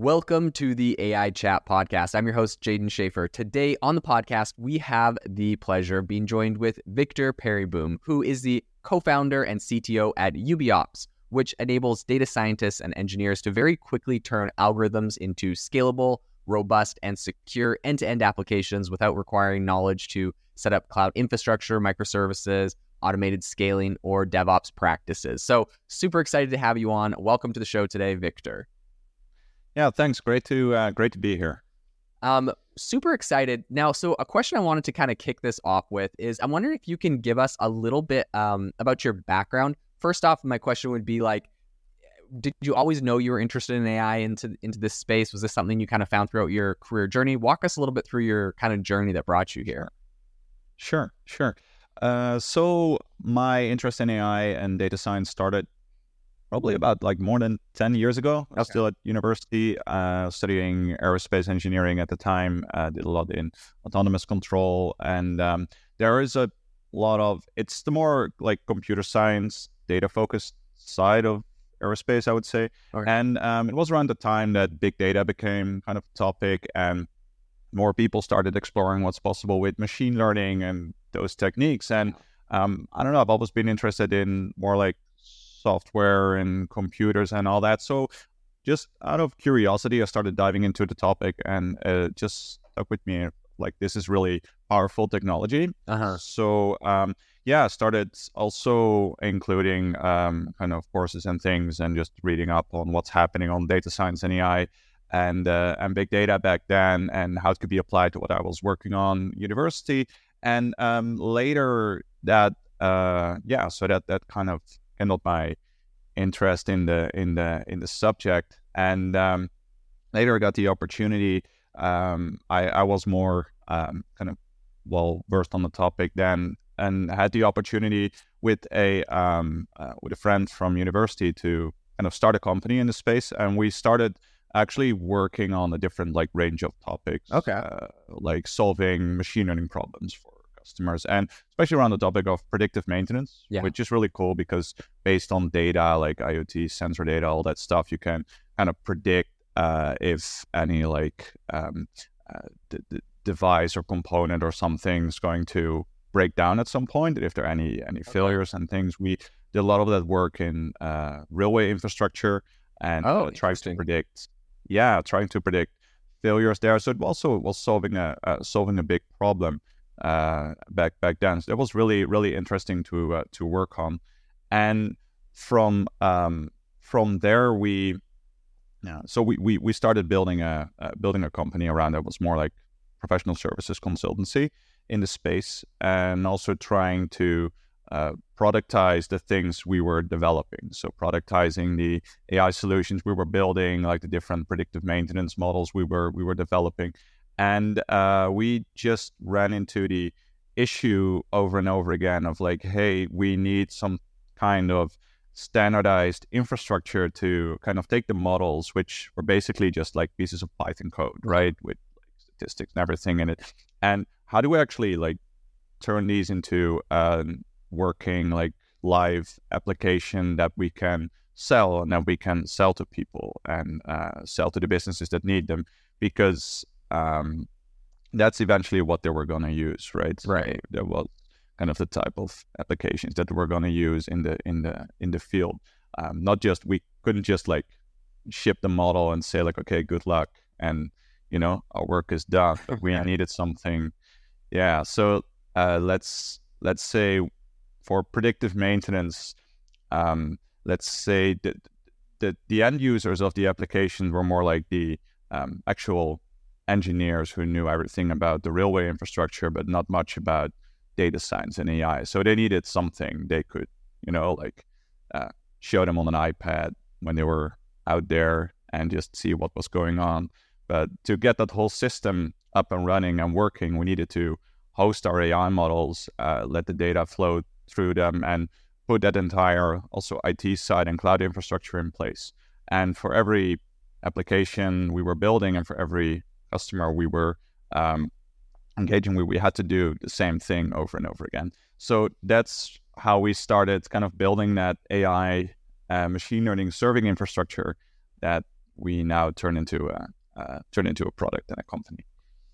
Welcome to the AI Chat Podcast. I'm your host, Jaeden Schafer. Today on the podcast, we have the pleasure of being joined with Victor Pereboom, who is the co founder and CTO at UbiOps, which enables data scientists and engineers to very quickly turn algorithms into scalable, robust, and secure end to end applications without requiring knowledge to set up cloud infrastructure, microservices, automated scaling, or DevOps practices. So, super excited to have you on. Welcome to the show today, Victor. Yeah, thanks. Great to uh, great to be here. Um, super excited now. So, a question I wanted to kind of kick this off with is, I'm wondering if you can give us a little bit um, about your background. First off, my question would be like, did you always know you were interested in AI into into this space? Was this something you kind of found throughout your career journey? Walk us a little bit through your kind of journey that brought you here. Sure, sure. Uh, so my interest in AI and data science started probably about like more than 10 years ago. I was still at university uh, studying aerospace engineering at the time. Uh, did a lot in autonomous control. And um, there is a lot of, it's the more like computer science, data focused side of aerospace, I would say. Okay. And um, it was around the time that big data became kind of a topic and more people started exploring what's possible with machine learning and those techniques. And um, I don't know, I've always been interested in more like software and computers and all that. So just out of curiosity, I started diving into the topic and it just stuck with me. Like this is really powerful technology. Uh-huh. So um, yeah, started also including um, kind of courses and things and just reading up on what's happening on data science and AI and uh, and big data back then and how it could be applied to what I was working on university. And um, later that uh, yeah, so that that kind of kindled my interest in the in the in the subject. And um, later, I got the opportunity. Um, I, I was more um, kind of well versed on the topic then, and had the opportunity with a um, uh, with a friend from university to kind of start a company in the space, and we started actually working on a different like range of topics. Okay, uh, like solving machine learning problems for customers, and especially around the topic of predictive maintenance, yeah. which is really cool because based on data like IoT, sensor data, all that stuff, you can kind of predict uh, if any like um, uh, d- d- device or component or something is going to break down at some point, if there are any any okay. failures and things. We did a lot of that work in uh, railway infrastructure and oh, uh, trying to predict, yeah, trying to predict failures there. So it also was solving a uh, solving a big problem uh, back back then. So it was really really interesting to uh, to work on, and from um, from there we yeah so we, we we started building a uh, building a company around that was more like professional services consultancy in the space and also trying to uh, productize the things we were developing. So productizing the AI solutions we were building, like the different predictive maintenance models we were we were developing, and uh, we just ran into the issue over and over again of like, hey, we need some kind of standardized infrastructure to kind of take the models, which were basically just like pieces of Python code, right, with like, statistics and everything in it. And how do we actually like turn these into a working like live application that we can sell and that we can sell to people and uh, sell to the businesses that need them? Because um, that's eventually what they were going to use, right? Right. That was kind of the type of applications that we're going to use in the in the in the field. Um, not just we couldn't just like ship the model and say like, okay, good luck, and you know our work is done. But we needed something, yeah. So uh, let's let's say for predictive maintenance, um, let's say that the, the end users of the application were more like the um, actual engineers who knew everything about the railway infrastructure, but not much about data science and AI. So they needed something they could, you know, like uh, show them on an iPad when they were out there and just see what was going on. But to get that whole system up and running and working, we needed to host our AI models, uh, let the data flow through them, and put that entire also IT side and cloud infrastructure in place. And for every application we were building and for every customer we were um, engaging with, we had to do the same thing over and over again. So that's how we started kind of building that AI uh, machine learning serving infrastructure that we now turn into a uh, turn into a product and a company.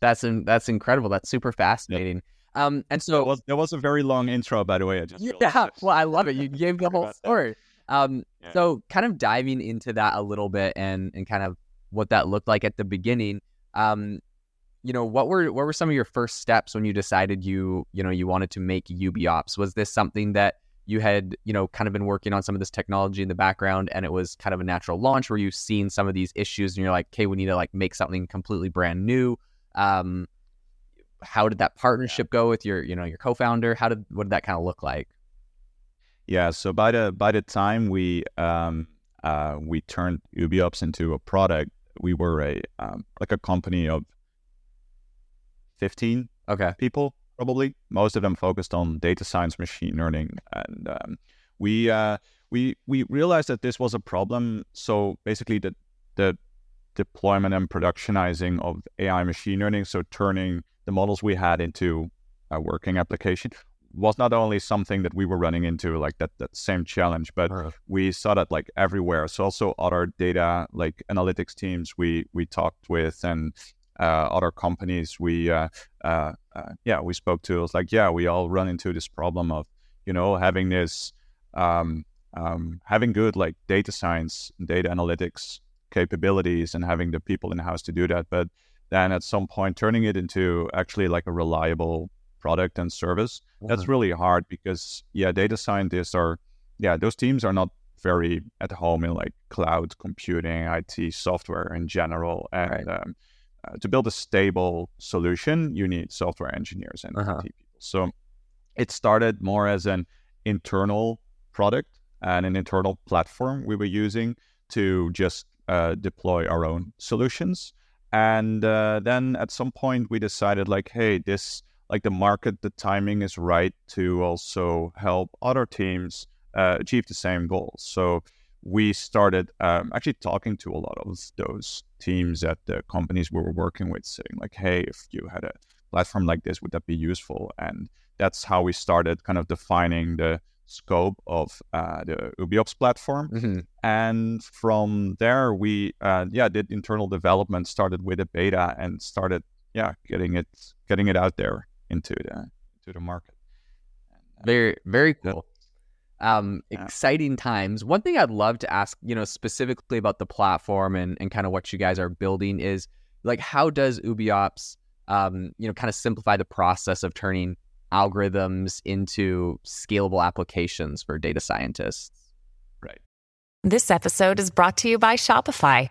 That's in, that's incredible. That's super fascinating. Yeah. Um, and so that was, that was a very long intro, by the way. I just yeah. Well, I love it. You gave the whole story. Um, yeah. so kind of diving into that a little bit and and kind of what that looked like at the beginning. Um, you know, what were what were some of your first steps when you decided you you know you wanted to make UbiOps? Was this something that you had you know kind of been working on some of this technology in the background and it was kind of a natural launch? Where you've seen some of these issues and you're like okay we need to like make something completely brand new. Um how did that partnership go with your you know your co-founder? How did what did that kind of look like? Yeah so by the by the time we um uh we turned UbiOps into a product we were a um, like a company of 15 okay people probably. Most of them focused on data science, machine learning, and um, we uh, we we realized that this was a problem. So basically, the the deployment and productionizing of AI machine learning, so turning the models we had into a working application, was not only something that we were running into like that that same challenge, but right. we saw that like everywhere. So also other data like analytics teams we we talked with and uh, other companies we uh, uh, yeah we spoke to. It's like yeah, we all run into this problem of you know having this um, um, having good like data science, data analytics capabilities, and having the people in house to do that, but then at some point turning it into actually like a reliable product and service mm-hmm. that's really hard because yeah data scientists are yeah those teams are not very at home in like cloud computing it software in general and right. um, uh, to build a stable solution, you need software engineers and uh-huh. people. So it started more as an internal product and an internal platform we were using to just uh, deploy our own solutions. And uh, then at some point we decided like, hey, this like the market, the timing is right to also help other teams uh, achieve the same goals. So we started um, actually talking to a lot of those teams at the companies we were working with, saying like, "Hey, if you had a platform like this, would that be useful?" And that's how we started kind of defining the scope of uh, the UbiOps platform. Mm-hmm. And from there, we uh, yeah did internal development, started with a beta, and started yeah getting it getting it out there into the into the market. Very very cool um, exciting times. One thing I'd love to ask, you know, specifically about the platform and, and kind of what you guys are building is like, how does UbiOps, um, you know, kind of simplify the process of turning algorithms into scalable applications for data scientists? Right. This episode is brought to you by Shopify.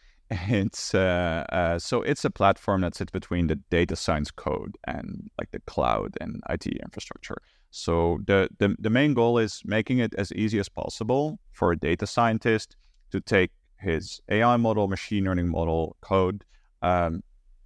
It's uh, uh, so it's a platform that sits between the data science code and like the cloud and IT infrastructure. So the, the, the main goal is making it as easy as possible for a data scientist to take his AI model, machine learning model code, um,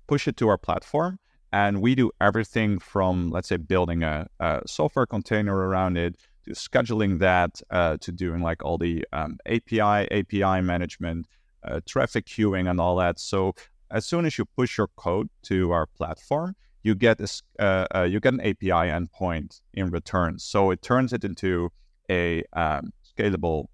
push it to our platform, and we do everything from let's say building a, a software container around it to scheduling that uh, to doing like all the um, API API management, uh, traffic queuing, and all that. So as soon as you push your code to our platform, you get a, uh, uh, you get an API endpoint in return. So it turns it into a um, scalable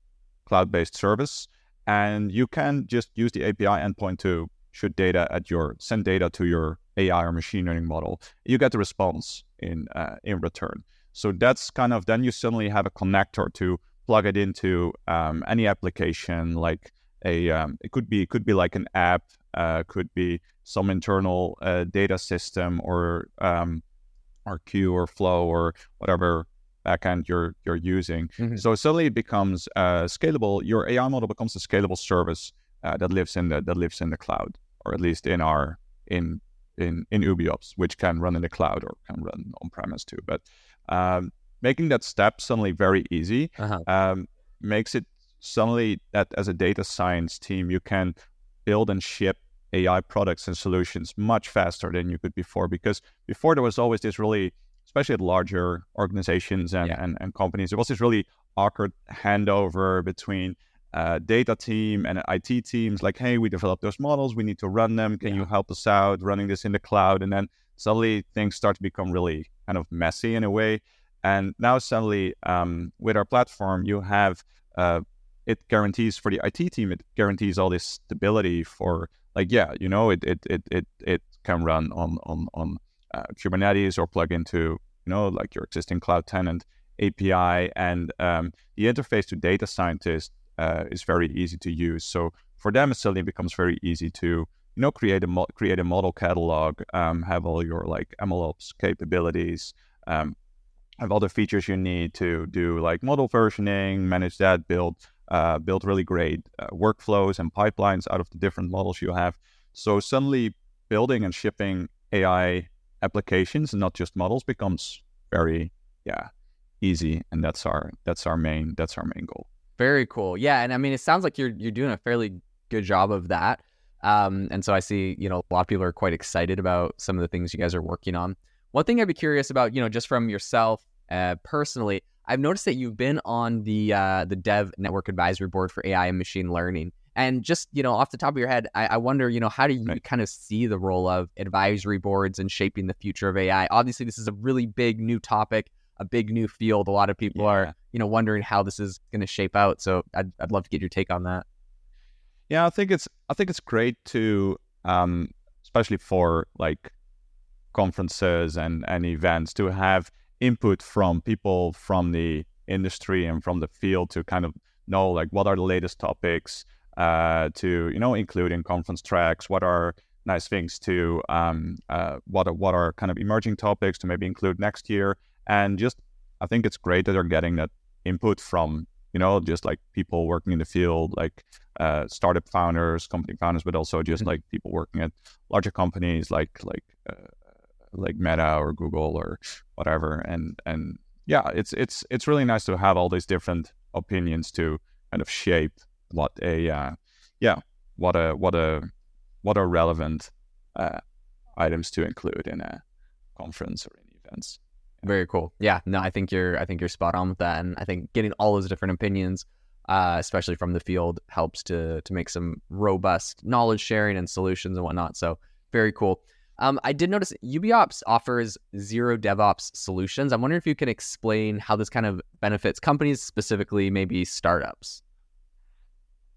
cloud-based service, and you can just use the API endpoint to shoot data at your send data to your AI or machine learning model. You get the response in uh, in return. So that's kind of then you suddenly have a connector to plug it into um, any application like a um, it could be it could be like an app uh, could be some internal uh, data system or um, or queue or flow or whatever backend you're you're using. Mm-hmm. So suddenly it becomes uh, scalable. Your AI model becomes a scalable service uh, that lives in the that lives in the cloud, or at least in our in in in UbiOps, which can run in the cloud or can run on premise too. But um, making that step suddenly very easy uh-huh. um, makes it suddenly that as a data science team you can build and ship AI products and solutions much faster than you could before. Because before there was always this really, especially at larger organizations and, yeah. and, and companies, there was this really awkward handover between uh, data team and IT teams like, hey, we developed those models, we need to run them. Can yeah. you help us out running this in the cloud? And then suddenly things start to become really kind of messy in a way. And now suddenly um, with our platform, you have uh, it guarantees for the IT team, it guarantees all this stability for like, yeah, you know, it it it it, it can run on on on uh, Kubernetes or plug into you know like your existing cloud tenant API, and um, the interface to data scientists uh, is very easy to use. So for them, it suddenly becomes very easy to you know create a mo- create a model catalog, um, have all your like MLOps capabilities, um, have all the features you need to do like model versioning, manage that, build uh, build really great uh, workflows and pipelines out of the different models you have. So suddenly building and shipping AI applications not just models becomes very yeah easy and that's our that's our main that's our main goal. Very cool. Yeah and i mean it sounds like you're you're doing a fairly good job of that. Um, and so i see you know a lot of people are quite excited about some of the things you guys are working on. One thing i'd be curious about you know just from yourself uh, personally i've noticed that you've been on the uh, the dev network advisory board for ai and machine learning and just you know off the top of your head i, I wonder you know how do you right. kind of see the role of advisory boards in shaping the future of ai obviously this is a really big new topic a big new field. A lot of people yeah. are, you know, wondering how this is going to shape out. So I'd, I'd love to get your take on that. Yeah, I think it's I think it's great to, um, especially for like conferences and and events, to have input from people from the industry and from the field to kind of know like what are the latest topics uh, to you know include in conference tracks. What are nice things to um, uh, what are, what are kind of emerging topics to maybe include next year and just I think it's great that they're getting that input from you know just like people working in the field, like uh, startup founders, company founders, but also just mm-hmm. like people working at larger companies like like uh, like Meta or Google or whatever. And and yeah, it's it's it's really nice to have all these different opinions to kind of shape what a uh, yeah what a what a what are relevant uh, items to include in a conference or in events. Very cool. Yeah, no, I think you're I think you're spot on with that, and I think getting all those different opinions, uh, especially from the field, helps to to make some robust knowledge sharing and solutions and whatnot. So very cool. Um, I did notice UbiOps offers zero DevOps solutions. I'm wondering if you can explain how this kind of benefits companies, specifically maybe startups.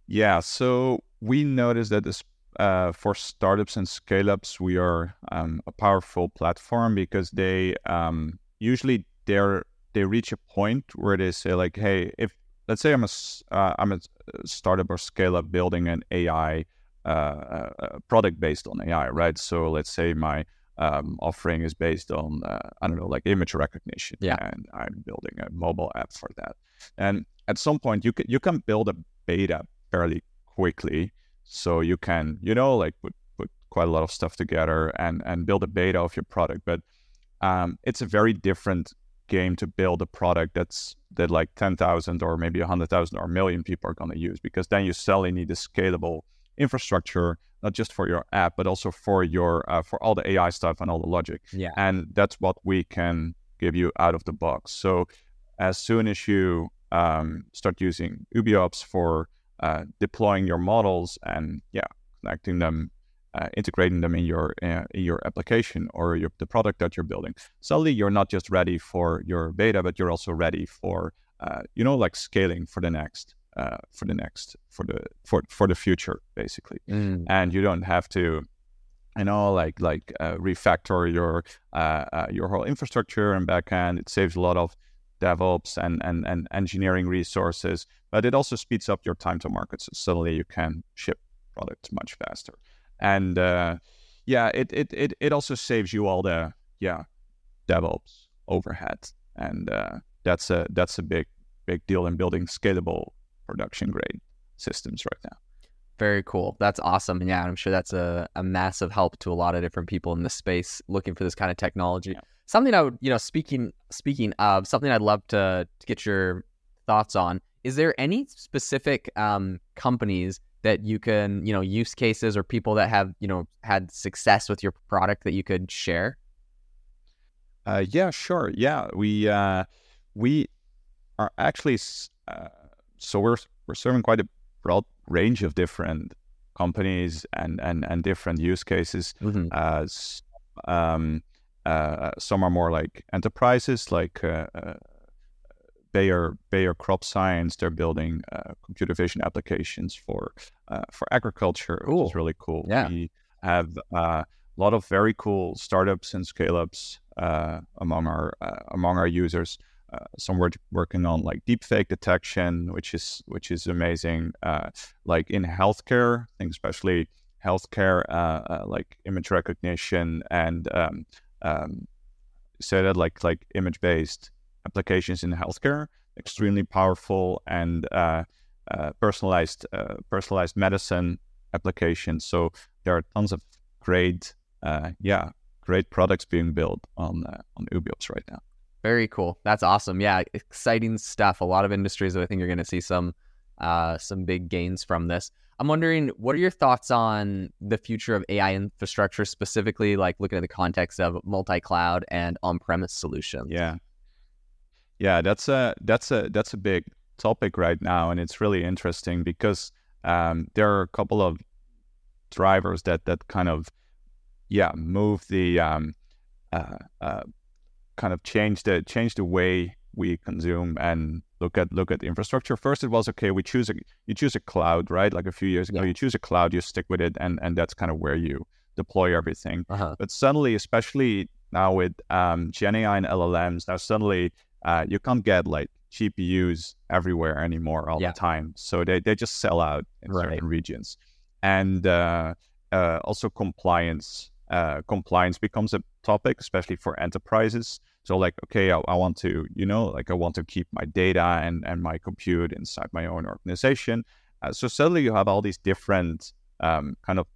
Yeah, so we noticed that this uh, for startups and scale ups, we are um, a powerful platform because they um, usually they're they reach a point where they say like, hey, if let's say I'm a uh, I'm a startup or scale up building an AI uh, uh, product based on AI, right? So let's say my um, offering is based on uh, I don't know like image recognition, yeah, and I'm building a mobile app for that. And at some point, you can you can build a beta fairly quickly, so you can you know like put put quite a lot of stuff together and and build a beta of your product, but um, it's a very different game to build a product that's that like 10,000 or maybe 100,000 or a million people are going to use because then you suddenly need a scalable infrastructure not just for your app but also for your uh, for all the AI stuff and all the logic. Yeah. And that's what we can give you out of the box. So as soon as you um, start using UbiOps for uh, deploying your models and yeah, connecting them uh, integrating them in your uh, in your application or your, the product that you're building. Suddenly, you're not just ready for your beta, but you're also ready for uh, you know like scaling for the next uh, for the next for the for for the future basically. Mm. And you don't have to you know like like uh, refactor your uh, your whole infrastructure and backend. It saves a lot of DevOps and, and, and engineering resources, but it also speeds up your time to market. So suddenly you can ship products much faster and uh, yeah, it, it it it also saves you all the yeah DevOps overhead, and uh, that's a that's a big big deal in building scalable production grade systems right now. Very cool. That's awesome. And yeah, I'm sure that's a, a massive help to a lot of different people in the space looking for this kind of technology. Yeah. Something I would, you know, speaking speaking of something I'd love to, to get your thoughts on. Is there any specific um, companies that you can, you know, use cases or people that have, you know, had success with your product that you could share? Uh, yeah, sure. Yeah, we uh, we are actually uh, so we're we're serving quite a broad range of different companies and and and different use cases. Mm-hmm. As um, uh, some are more like enterprises, like uh, uh, Bayer Bayer Crop Science. They're building uh, computer vision applications for uh, for agriculture, Cool. which is really cool. Yeah. We have uh, a lot of very cool startups and scale ups uh, among our uh, among our users. Uh, some were working on like deepfake detection, which is which is amazing. Uh, like in healthcare, I think especially healthcare, uh, uh, like image recognition and um, um, so that like like image based applications in healthcare, extremely powerful and uh, personalized personalized medicine applications. So there are tons of great, yeah, great products being built on on UbiOps right now. Very cool. That's awesome. Yeah, exciting stuff. A lot of industries that I think you're going to see some uh, some big gains from this. I'm wondering, what are your thoughts on the future of AI infrastructure, specifically like looking at the context of multi-cloud and on-premise solutions? Yeah, yeah, that's a that's a that's a big topic right now, and it's really interesting because um, there are a couple of drivers that that kind of yeah move the um, uh, uh, kind of change the change the way we consume and look at look at the infrastructure. First, it was okay. We choose a you choose a cloud, right? Like a few years ago, Yeah. you choose a cloud, you stick with it, and and that's kind of where you deploy everything. Uh-huh. But suddenly, especially now with um, Gen AI and LLMs, now suddenly uh, you can't get like GPUs everywhere anymore all Yeah. the time. So they, they just sell out in Right. certain regions. And uh, uh, also compliance. Uh, compliance becomes a topic, especially for enterprises. So like, okay, I, I want to, you know, like I want to keep my data and, and my compute inside my own organization. Uh, so suddenly you have all these different um, kind of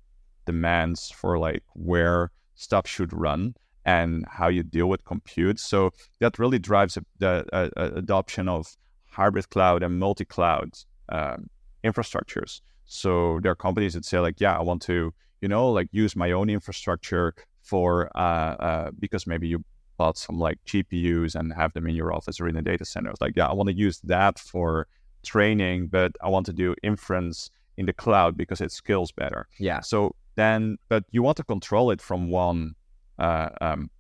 demands for like where stuff should run and how you deal with compute. So that really drives the adoption of hybrid cloud and multi-cloud um, infrastructures. So there are companies that say like, yeah, I want to, you know, like use my own infrastructure for uh, uh, because maybe you bought some like GPUs and have them in your office or in a data center. It's like, yeah, I want to use that for training, but I want to do inference in the cloud because it scales better. Yeah. So then, but you want to control it from one, uh, um,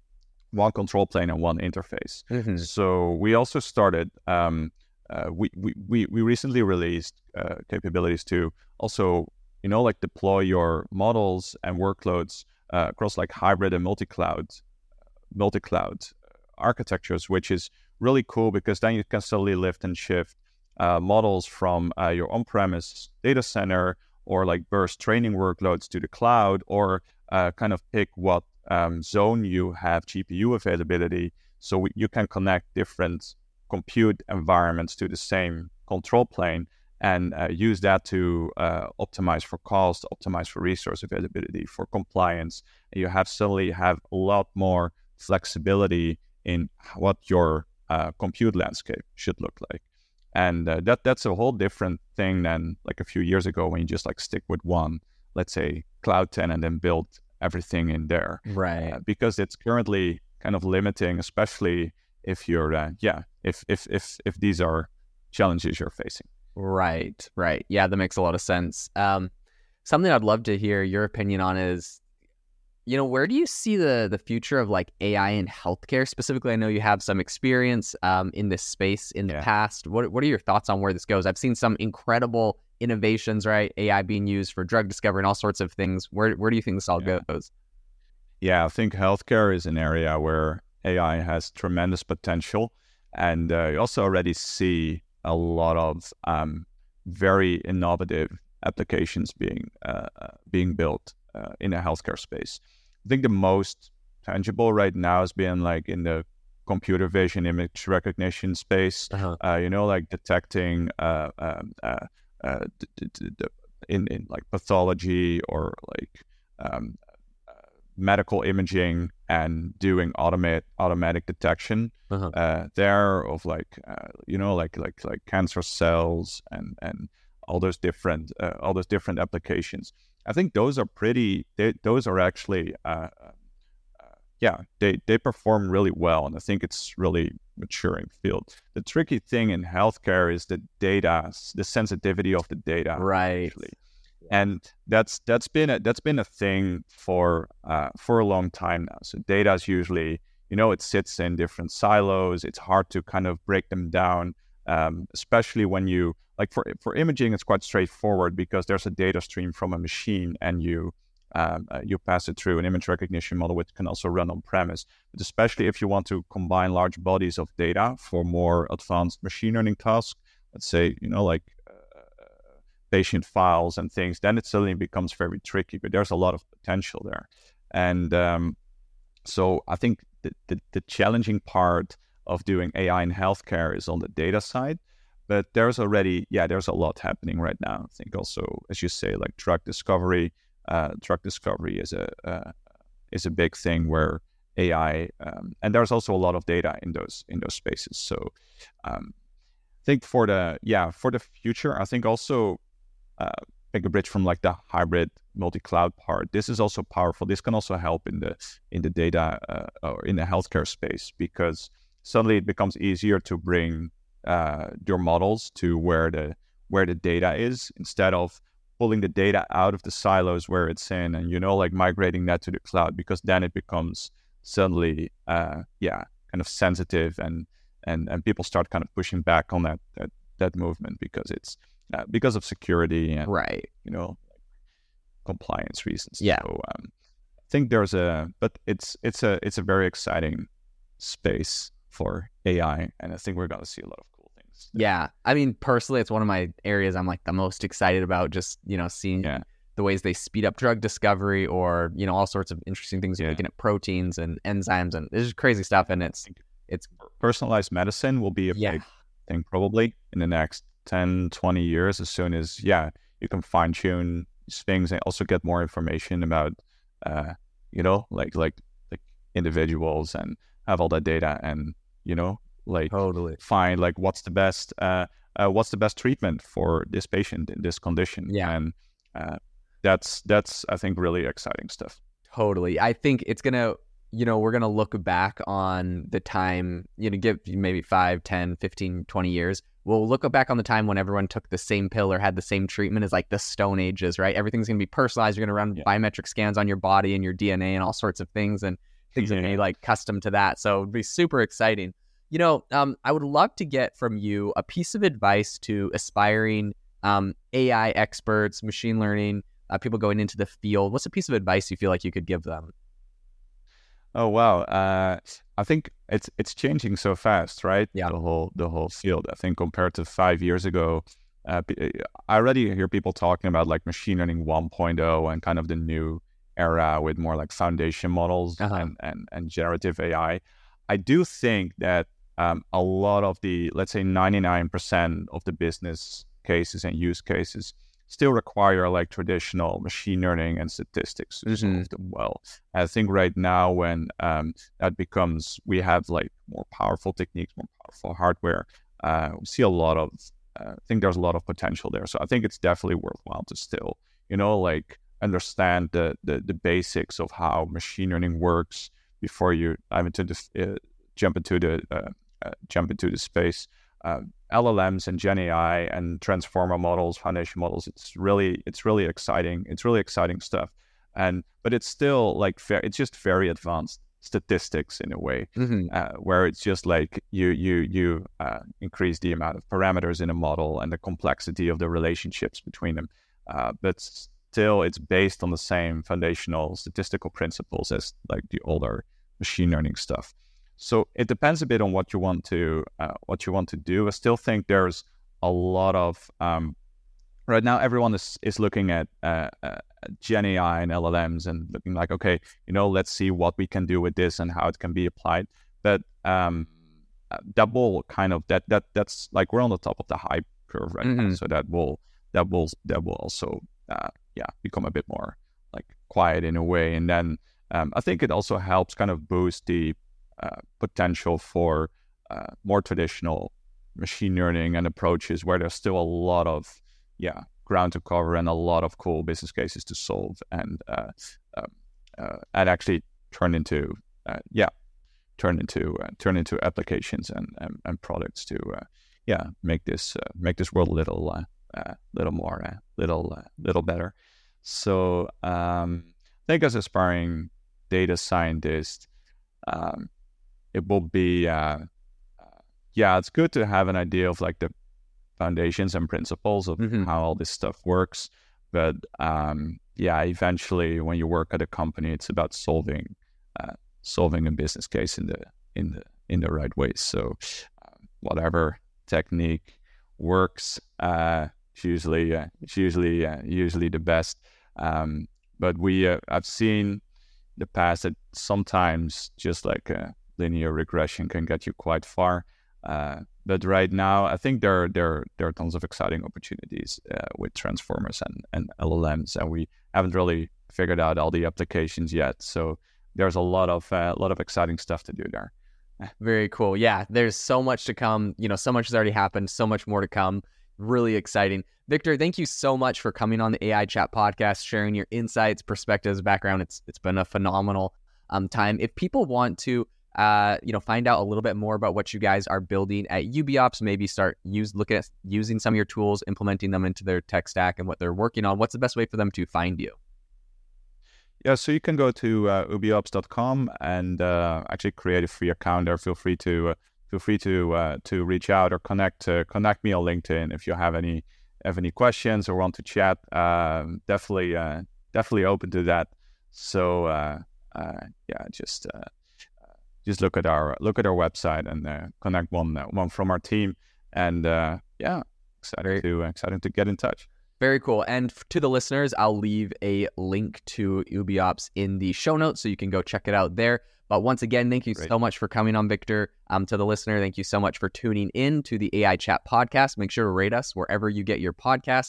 one control plane and one interface. Mhm. So we also started. Um, uh, we, we we we recently released uh, capabilities to also, you know, like deploy your models and workloads uh, across like hybrid and multi-cloud, multi-cloud architectures, which is really cool because then you can slowly lift and shift uh, models from uh, your on-premise data center or like burst training workloads to the cloud, or uh, kind of pick what um, zone you have GPU availability, so you can connect different compute environments to the same control plane and uh, use that to uh, optimize for cost, optimize for resource availability, for compliance. And you have suddenly have a lot more flexibility in what your uh, compute landscape should look like. And uh, that that's a whole different thing than like a few years ago when you just like stick with one, let's say cloud tenant and then build everything in there Right. uh, because it's currently kind of limiting, especially if you're, uh, yeah, if if if if these are challenges you're facing. Right, right. Yeah, that makes a lot of sense. Um, something I'd love to hear your opinion on is, you know, where do you see the the future of like AI in healthcare specifically? I know you have some experience um, in this space in the Yeah. past. What what are your thoughts on where this goes? I've seen some incredible innovations, right? AI being used for drug discovery and all sorts of things. Where where do you think this all Yeah. goes? Yeah, I think healthcare is an area where AI has tremendous potential, and uh, you also already see a lot of um, very innovative applications being uh, uh, being built uh, in the healthcare space. I think the most tangible right now is being like in the computer vision image recognition space. Uh-huh. Uh, you know, like detecting uh, um, uh, uh, d- d- d- in in like pathology or like um, medical imaging and doing automate automatic detection Uh-huh. uh, there of like uh, you know like like like cancer cells and and all those different uh, all those different applications. I think those are pretty. They, those are actually, uh, uh, yeah, they they perform really well, and I think it's really maturing field. The tricky thing in healthcare is the data, the sensitivity of the data, right? Actually. And that's that's been a that's been a thing for uh, for a long time now. So data is usually you know it sits in different silos. It's hard to kind of break them down, um, especially when you like for for imaging. It's quite straightforward because there's a data stream from a machine and you um, uh, you pass it through an image recognition model, which can also run on premise. But especially if you want to combine large bodies of data for more advanced machine learning tasks, let's say you know like patient files and things, then it suddenly becomes very tricky. But there's a lot of potential there, and um, so I think the, the, the challenging part of doing AI in healthcare is on the data side. But there's already, yeah, there's a lot happening right now. I think also, as you say, like drug discovery. Uh, drug discovery is a uh, is a big thing where AI, um, and there's also a lot of data in those in those spaces. So, um, I think for the yeah for the future, I think also uh, make a bridge from like the hybrid multi-cloud part. This is also powerful. This can also help in the in the data uh, or in the healthcare space because suddenly it becomes easier to bring uh, your models to where the where the data is instead of pulling the data out of the silos where it's in and you know like migrating that to the cloud because then it becomes suddenly uh, yeah kind of sensitive and and and people start kind of pushing back on that that that movement because it's uh, because of security and right, you know, compliance reasons. Yeah. So um, I think there's a, but it's it's a it's a very exciting space for AI, and I think we're going to see a lot of cool things. There. Yeah, I mean, personally, it's one of my areas I'm like the most excited about. Just you know, seeing yeah. the ways they speed up drug discovery, or you know, all sorts of interesting things. Yeah. Looking at proteins and enzymes, and this is crazy stuff. And it's it's personalized medicine will be a yeah. big thing probably in the next 10, 20 years as soon as, yeah, you can fine tune things and also get more information about, uh, you know, like, like, like individuals and have all that data and, you know, like totally find like what's the best, uh, uh, what's the best treatment for this patient in this condition. Yeah. And, uh, that's, that's, I think, really exciting stuff. Totally. I think it's going to, you know, we're going to look back on the time, you know, give maybe 5, 10, 15, 20 years we'll look back on the time when everyone took the same pill or had the same treatment as like the Stone Ages, right? Everything's gonna be personalized. You're gonna run yeah. biometric scans on your body and your DNA and all sorts of things, and things yeah. are gonna be like custom to that. So it'd be super exciting. You know, um, I would love to get from you a piece of advice to aspiring um, AI experts, machine learning uh, people going into the field. What's a piece of advice you feel like you could give them? Oh wow! Uh, I think it's it's changing so fast, right? Yeah. The whole the whole field. I think compared to five years ago, uh, I already hear people talking about like machine learning 1.0 and kind of the new era with more like foundation models uh-huh. and, and and generative AI. I do think that um, a lot of the let's say 99% of the business cases and use cases still require like traditional machine learning and statistics to mm-hmm. solve them well. I think right now when um, that becomes, we have like more powerful techniques, more powerful hardware. Uh, we see a lot of, uh, I think there's a lot of potential there. So I think it's definitely worthwhile to still, you know, like understand the the, the basics of how machine learning works before you dive into the uh, jump into the uh, uh, jump into the space. Uh, LLMs and Gen AI and transformer models, foundation models. It's really it's really exciting. It's really exciting stuff. And but it's still like it's just very advanced statistics in a way, mm-hmm. uh, where it's just like you you you uh, increase the amount of parameters in a model and the complexity of the relationships between them. Uh, but still, it's based on the same foundational statistical principles as like the older machine learning stuff. So it depends a bit on what you want to uh, what you want to do. I still think there's a lot of um, right now. Everyone is is looking at uh, uh, Gen AI and LLMs and looking like, okay, you know, let's see what we can do with this and how it can be applied. But um, uh, that will kind of that that that's like we're on the top of the hype curve right mm-hmm. now. So that will that will that will also uh, yeah become a bit more like quiet in a way. And then um, I think it also helps kind of boost the potential for uh, more traditional machine learning and approaches where there's still a lot of yeah ground to cover and a lot of cool business cases to solve and uh, um, uh, and actually turn into uh, yeah turn into uh, turn into applications and and, and products to uh, yeah make this uh, make this world a little little more little little better. So um, I think as aspiring data scientist, um, it will be yeah, it's good to have an idea of like the foundations and principles of mm-hmm. how all this stuff works. But um, yeah, eventually, when you work at a company, it's about solving uh, solving a business case in the in the in the right way. So uh, whatever technique works, uh, it's usually uh, it's usually uh, usually the best. Um, but we uh, I've seen the past that sometimes just like a linear regression can get you quite far. Uh, but right now, I think there there there are tons of exciting opportunities uh, with transformers and, and LLMs, and we haven't really figured out all the applications yet. So there's a lot of a uh, lot of exciting stuff to do there. Very cool. Yeah, there's so much to come. You know, so much has already happened. So much more to come. Really exciting. Victor, thank you so much for coming on the AI Chat podcast, sharing your insights, perspectives, background. It's it's been a phenomenal um, time. If people want to uh, you know, find out a little bit more about what you guys are building at UbiOps. Maybe start use look at using some of your tools, implementing them into their tech stack and what they're working on. What's the best way for them to find you? Yeah, so you can go to uh, ubiops.com and uh, actually create a free account there. Feel free to uh, feel free to uh, to reach out or connect uh, connect me on LinkedIn if you have any have any questions or want to chat. Um, definitely uh, definitely open to that. So yeah, just just look at our look at our website and uh, connect one uh, one from our team. And uh, yeah, excited Very, to excited to get in touch. Very cool. And to the listeners, I'll leave a link to UbiOps in the show notes so you can go check it out there. But once again, thank you Great. so much for coming on, Victor. Um, to the listener, thank you so much for tuning in to the AI Chat podcast. Make sure to rate us wherever you get your podcast.